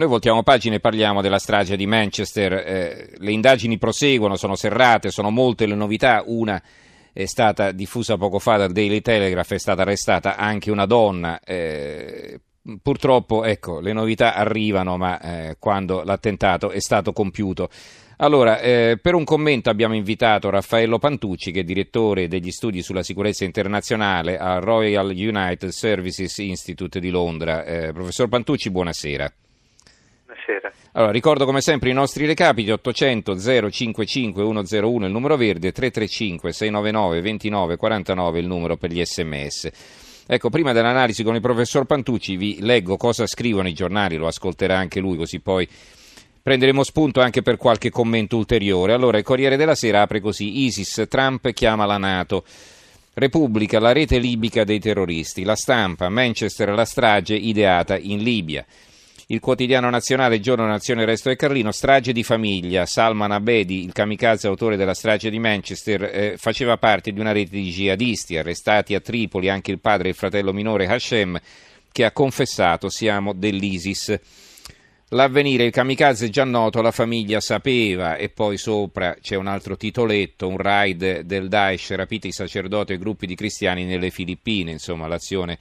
Noi voltiamo pagina e parliamo della strage di Manchester. Eh, le indagini proseguono, sono serrate, sono molte le novità. Una è stata diffusa poco fa dal Daily Telegraph, è stata arrestata anche una donna. Eh, purtroppo, ecco, le novità arrivano, ma eh, quando l'attentato è stato compiuto. Allora, eh, per un commento abbiamo invitato Raffaello Pantucci, che è direttore degli studi sulla sicurezza internazionale al Royal United Services Institute di Londra. Eh, professor Pantucci, buonasera buonasera. Allora, ricordo come sempre i nostri recapiti 800 055 101 il numero verde, 335 699 29 49 il numero per gli sms. Ecco, prima dell'analisi con il professor Pantucci vi leggo cosa scrivono i giornali, lo ascolterà anche lui così poi prenderemo spunto anche per qualche commento ulteriore. Allora, il Corriere della Sera apre così, ISIS, Trump chiama la Nato. Repubblica, la rete libica dei terroristi, la stampa, Manchester, la strage ideata in Libia. Il quotidiano nazionale Giorno Nazione Resto del Carlino, strage di famiglia. Salman Abedi, il kamikaze autore della strage di Manchester, eh, faceva parte di una rete di jihadisti, arrestati a Tripoli anche il padre e il fratello minore Hashem, che ha confessato siamo dell'ISIS. L'avvenire, il kamikaze già noto, la famiglia sapeva e poi sopra c'è un altro titoletto, un raid del Daesh, rapiti i sacerdoti e gruppi di cristiani nelle Filippine, insomma l'azione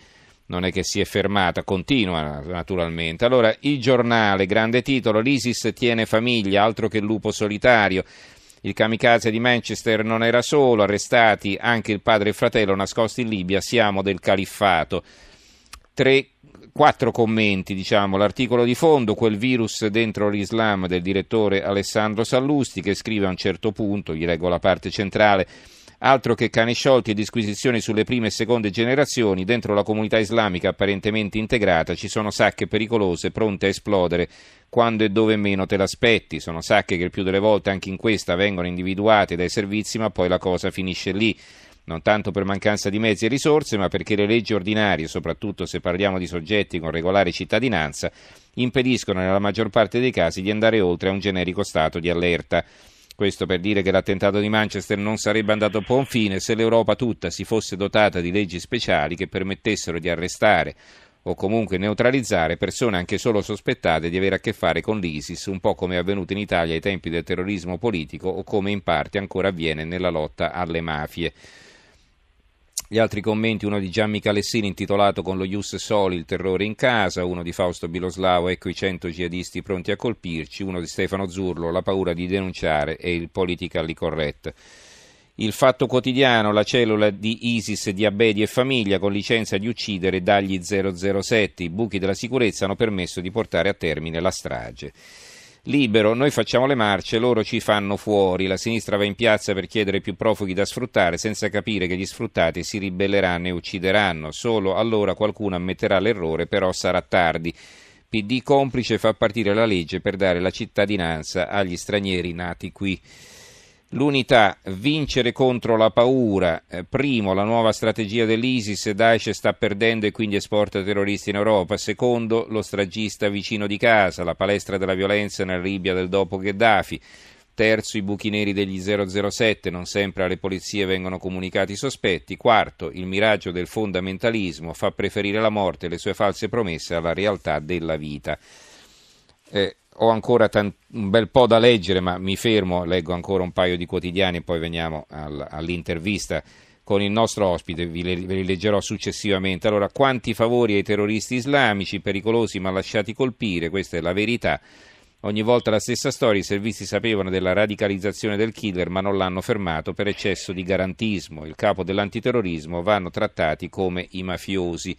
non è che si è fermata, continua naturalmente. Allora, il giornale, grande titolo, l'ISIS tiene famiglia, altro che lupo solitario. Il kamikaze di Manchester non era solo, arrestati anche il padre e il fratello nascosti in Libia, siamo del califfato. Tre, quattro commenti, diciamo, l'articolo di fondo, quel virus dentro l'Islam del direttore Alessandro Sallusti che scrive a un certo punto, gli leggo la parte centrale, Altro che cani sciolti e disquisizioni sulle prime e seconde generazioni, dentro la comunità islamica apparentemente integrata ci sono sacche pericolose pronte a esplodere quando e dove meno te l'aspetti. Sono sacche che il più delle volte anche in questa vengono individuate dai servizi, ma poi la cosa finisce lì non tanto per mancanza di mezzi e risorse, ma perché le leggi ordinarie, soprattutto se parliamo di soggetti con regolare cittadinanza, impediscono nella maggior parte dei casi di andare oltre a un generico stato di allerta. Questo per dire che l'attentato di Manchester non sarebbe andato a buon fine se l'Europa tutta si fosse dotata di leggi speciali che permettessero di arrestare o comunque neutralizzare persone anche solo sospettate di avere a che fare con l'ISIS, un po' come è avvenuto in Italia ai tempi del terrorismo politico o come in parte ancora avviene nella lotta alle mafie. Gli altri commenti, uno di Gianni Calessini intitolato Con lo Ius Soli, il terrore in casa, uno di Fausto Biloslavo, ecco i cento jihadisti pronti a colpirci, uno di Stefano Zurlo, la paura di denunciare e il politically correct. Il fatto quotidiano, la cellula di ISIS di Abedi e famiglia con licenza di uccidere dagli 007, i buchi della sicurezza hanno permesso di portare a termine la strage libero, noi facciamo le marce, loro ci fanno fuori, la sinistra va in piazza per chiedere più profughi da sfruttare senza capire che gli sfruttati si ribelleranno e uccideranno, solo allora qualcuno ammetterà l'errore, però sarà tardi. PD complice fa partire la legge per dare la cittadinanza agli stranieri nati qui. L'unità, vincere contro la paura. Eh, primo, la nuova strategia dell'ISIS, Daesh sta perdendo e quindi esporta terroristi in Europa. Secondo, lo stragista vicino di casa, la palestra della violenza nella Libia del dopo Gheddafi. Terzo, i buchi neri degli 007, non sempre alle polizie vengono comunicati i sospetti. Quarto, il miraggio del fondamentalismo fa preferire la morte e le sue false promesse alla realtà della vita. Eh, ho ancora tant- un bel po' da leggere, ma mi fermo, leggo ancora un paio di quotidiani e poi veniamo al- all'intervista con il nostro ospite, vi le- ve li leggerò successivamente. Allora, quanti favori ai terroristi islamici, pericolosi ma lasciati colpire, questa è la verità. Ogni volta la stessa storia, i servizi sapevano della radicalizzazione del killer ma non l'hanno fermato per eccesso di garantismo. Il capo dell'antiterrorismo vanno trattati come i mafiosi.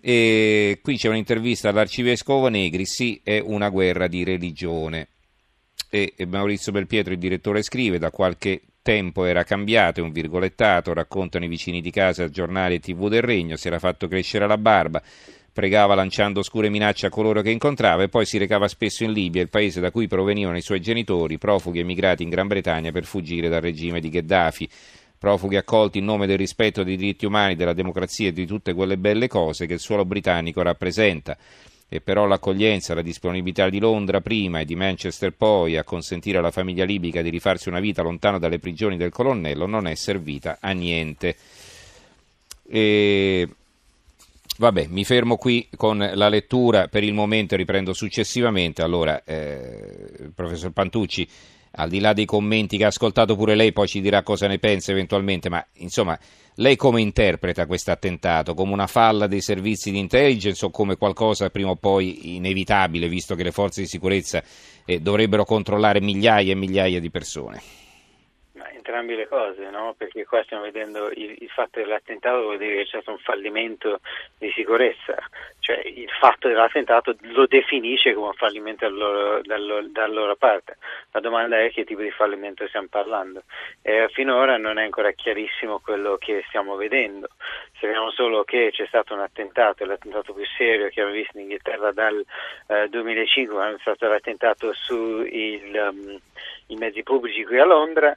E qui c'è un'intervista all'arcivescovo Negri, sì, è una guerra di religione. E Maurizio Belpietro, il direttore, scrive, da qualche tempo era cambiato, è un virgolettato, raccontano i vicini di casa, giornali e tv del regno, si era fatto crescere la barba, pregava lanciando oscure minacce a coloro che incontrava e poi si recava spesso in Libia, il paese da cui provenivano i suoi genitori, profughi emigrati in Gran Bretagna per fuggire dal regime di Gheddafi profughi accolti in nome del rispetto dei diritti umani, della democrazia e di tutte quelle belle cose che il suolo britannico rappresenta. E però l'accoglienza, la disponibilità di Londra prima e di Manchester poi a consentire alla famiglia libica di rifarsi una vita lontano dalle prigioni del colonnello non è servita a niente. E Vabbè, mi fermo qui con la lettura, per il momento riprendo successivamente. Allora, eh, professor Pantucci, al di là dei commenti che ha ascoltato pure lei, poi ci dirà cosa ne pensa eventualmente, ma insomma, lei come interpreta questo attentato? Come una falla dei servizi di intelligence o come qualcosa prima o poi inevitabile, visto che le forze di sicurezza eh, dovrebbero controllare migliaia e migliaia di persone? Entrambe le cose, no? perché qua stiamo vedendo il, il, fatto dell'attentato vuol dire che c'è stato un fallimento di sicurezza, cioè il fatto dell'attentato lo definisce come un fallimento dalla loro, dal, dal loro parte. La domanda è che tipo di fallimento stiamo parlando. E finora non è ancora chiarissimo quello che stiamo vedendo. Sappiamo solo che c'è stato un attentato, l'attentato più serio che abbiamo visto in Inghilterra dal eh, 2005, quando è stato l'attentato sui um, mezzi pubblici qui a Londra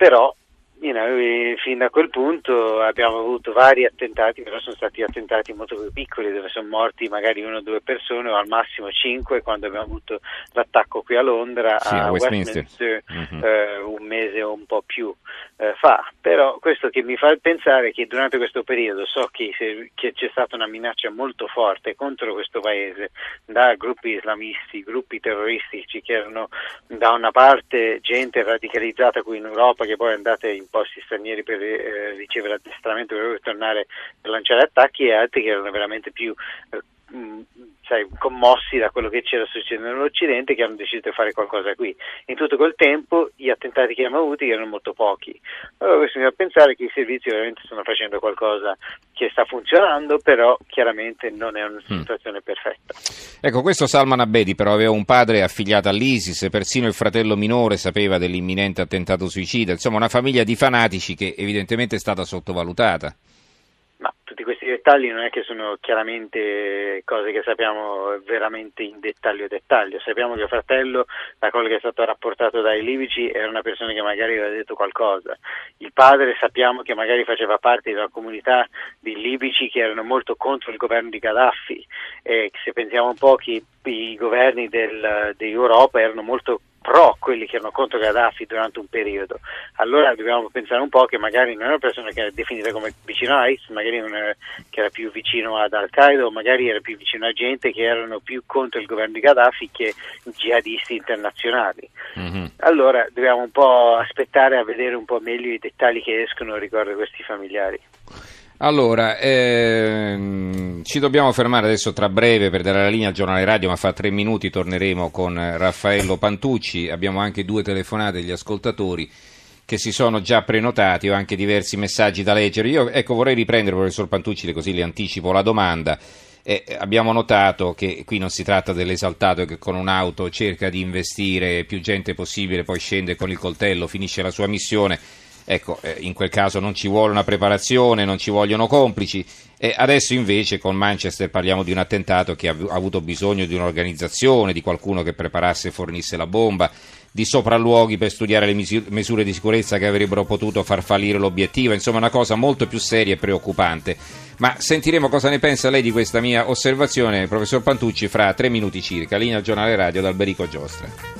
però you know, fin da quel punto abbiamo avuto vari attentati, però sono stati attentati molto più piccoli, dove sono morti magari una o due persone o al massimo cinque, quando abbiamo avuto l'attacco qui a Londra, sì, a, Westminster, Westminster mm-hmm. eh, un mese o un po' più eh, fa. Però questo che mi fa pensare che durante questo periodo so che, se, che c'è stata una minaccia molto forte contro questo paese da gruppi islamisti, gruppi terroristici che erano da una parte gente radicalizzata qui in Europa che poi è andata in posti stranieri per eh, ricevere addestramento per tornare a lanciare attacchi e altri che erano veramente più eh, sai, commossi da quello che c'era succedendo nell'Occidente che hanno deciso di fare qualcosa qui. In tutto quel tempo gli attentati che abbiamo avuti erano molto pochi. Allora questo mi fa pensare che i servizi veramente stanno facendo qualcosa che sta funzionando, però chiaramente non è una mm. situazione mm. perfetta. Ecco, questo Salman Abedi però aveva un padre affiliato all'ISIS, persino il fratello minore sapeva dell'imminente attentato suicida, insomma una famiglia di fanatici che evidentemente è stata sottovalutata dettagli non è che sono chiaramente cose che sappiamo veramente in dettaglio dettaglio, sappiamo che fratello, da quello che è stato rapportato dai libici, era una persona che magari aveva detto qualcosa, il padre sappiamo che magari faceva parte di una comunità di libici che erano molto contro il governo di Gaddafi. E se pensiamo un po' che i governi del, dell'Europa erano molto pro quelli che erano contro Gaddafi durante un periodo. Allora dobbiamo pensare un po' che magari non era una persona che era definita come vicino a ISIS, magari era, che era più vicino ad Al-Qaeda o magari era più vicino a gente che erano più contro il governo di Gaddafi che jihadisti internazionali. Mm-hmm. Allora dobbiamo un po' aspettare a vedere un po' meglio i dettagli che escono riguardo a questi familiari. Allora, ehm, ci dobbiamo fermare adesso tra breve per dare la linea al giornale radio, ma fra tre minuti torneremo con Raffaello Pantucci. Abbiamo anche due telefonate degli ascoltatori che si sono già prenotati, ho anche diversi messaggi da leggere. Io ecco, vorrei riprendere, professor Pantucci, così le anticipo la domanda. Eh, abbiamo notato che qui non si tratta dell'esaltato che con un'auto cerca di investire più gente possibile, poi scende con il coltello, finisce la sua missione Ecco, eh, in quel caso non ci vuole una preparazione, non ci vogliono complici. E adesso invece con Manchester parliamo di un attentato che ha avuto bisogno di un'organizzazione, di qualcuno che preparasse e fornisse la bomba, di sopralluoghi per studiare le misure di sicurezza che avrebbero potuto far fallire l'obiettivo, insomma una cosa molto più seria e preoccupante. Ma sentiremo cosa ne pensa lei di questa mia osservazione, professor Pantucci, fra tre minuti circa. Linea al giornale radio da Alberico Giostra.